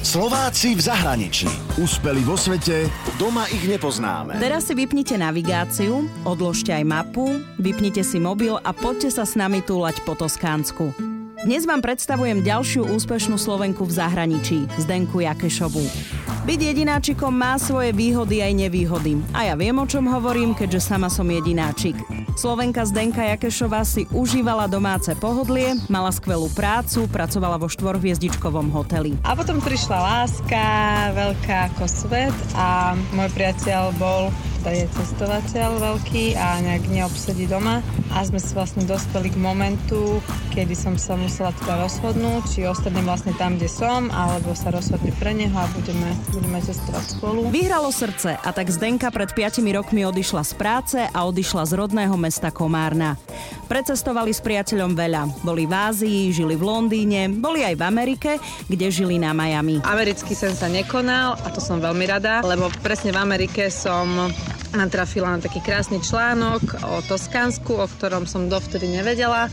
Slováci v zahraničí. Úspeli vo svete, doma ich nepoznáme. Teraz si vypnite navigáciu, odložte aj mapu, vypnite si mobil a poďte sa s nami túlať po Toskánsku. Dnes vám predstavujem ďalšiu úspešnú Slovenku v zahraničí, Zdenku Jakešovú. Byť jedináčikom má svoje výhody aj nevýhody. A ja viem, o čom hovorím, keďže sama som jedináčik. Slovenka Zdenka Jakešová si užívala domáce pohodlie, mala skvelú prácu, pracovala vo štvorhviezdičkovom hoteli. A potom prišla láska, veľká ako svet a môj priateľ bol teda je cestovateľ veľký a nejak neobsedí doma a sme sa vlastne dospeli k momentu, kedy som sa musela teda rozhodnúť, či ostanem vlastne tam, kde som, alebo sa rozhodne pre neho a budeme, budeme cestovať spolu. Vyhralo srdce a tak Zdenka pred 5 rokmi odišla z práce a odišla z rodného mesta Komárna. Precestovali s priateľom veľa. Boli v Ázii, žili v Londýne, boli aj v Amerike, kde žili na Miami. Americký sen sa nekonal a to som veľmi rada, lebo presne v Amerike som natrafila na taký krásny článok o Toskánsku, o ktorom som dovtedy nevedela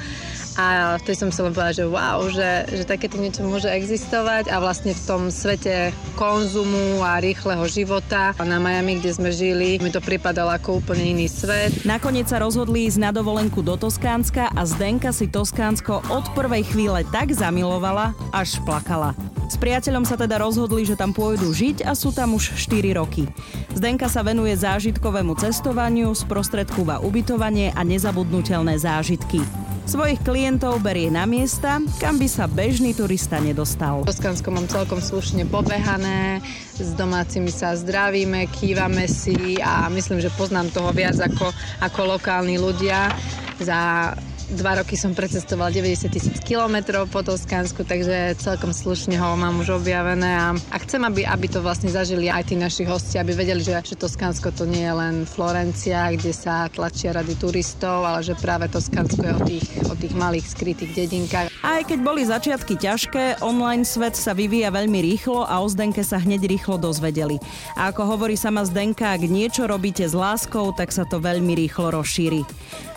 a vtedy som chcela povedať, že wow, že, že takéto niečo môže existovať a vlastne v tom svete konzumu a rýchleho života na Miami, kde sme žili, mi to pripadalo ako úplne iný svet. Nakoniec sa rozhodli ísť na dovolenku do Toskánska a Zdenka si Toskánsko od prvej chvíle tak zamilovala, až plakala. S priateľom sa teda rozhodli, že tam pôjdu žiť a sú tam už 4 roky. Zdenka sa venuje zážitkovému cestovaniu, sprostredkúva ubytovanie a nezabudnutelné zážitky. Svojich klientov berie na miesta, kam by sa bežný turista nedostal. V Toskánsko mám celkom slušne pobehané, s domácimi sa zdravíme, kývame si a myslím, že poznám toho viac ako, ako lokálni ľudia. Za Dva roky som precestoval 90 tisíc kilometrov po Toskánsku, takže celkom slušne ho mám už objavené a, a chcem, aby, aby to vlastne zažili aj tí naši hostia, aby vedeli, že, že Toskánsko to nie je len Florencia, kde sa tlačia rady turistov, ale že práve Toskánsko je o tých, o tých malých skrytých dedinkách. Aj keď boli začiatky ťažké, online svet sa vyvíja veľmi rýchlo a o Zdenke sa hneď rýchlo dozvedeli. A ako hovorí sama Zdenka, ak niečo robíte s láskou, tak sa to veľmi rýchlo rozšíri.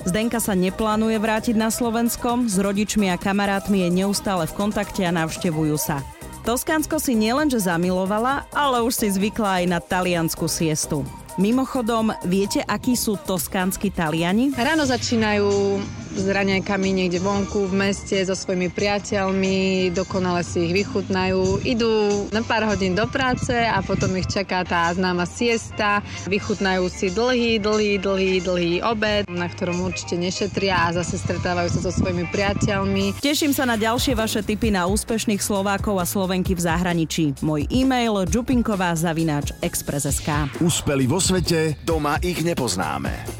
Zdenka sa neplánuje vrátiť vrátiť na Slovensko, s rodičmi a kamarátmi je neustále v kontakte a navštevujú sa. Toskánsko si nielenže zamilovala, ale už si zvykla aj na taliansku siestu. Mimochodom, viete, akí sú toskánsky Taliani? Ráno začínajú s raňajkami niekde vonku v meste so svojimi priateľmi, dokonale si ich vychutnajú, idú na pár hodín do práce a potom ich čaká tá známa siesta, vychutnajú si dlhý, dlhý, dlhý, dlhý obed, na ktorom určite nešetria a zase stretávajú sa so svojimi priateľmi. Teším sa na ďalšie vaše tipy na úspešných Slovákov a Slovenky v zahraničí. Môj e-mail jupinková zavináč Express.sk Úspeli vo svete, doma ich nepoznáme.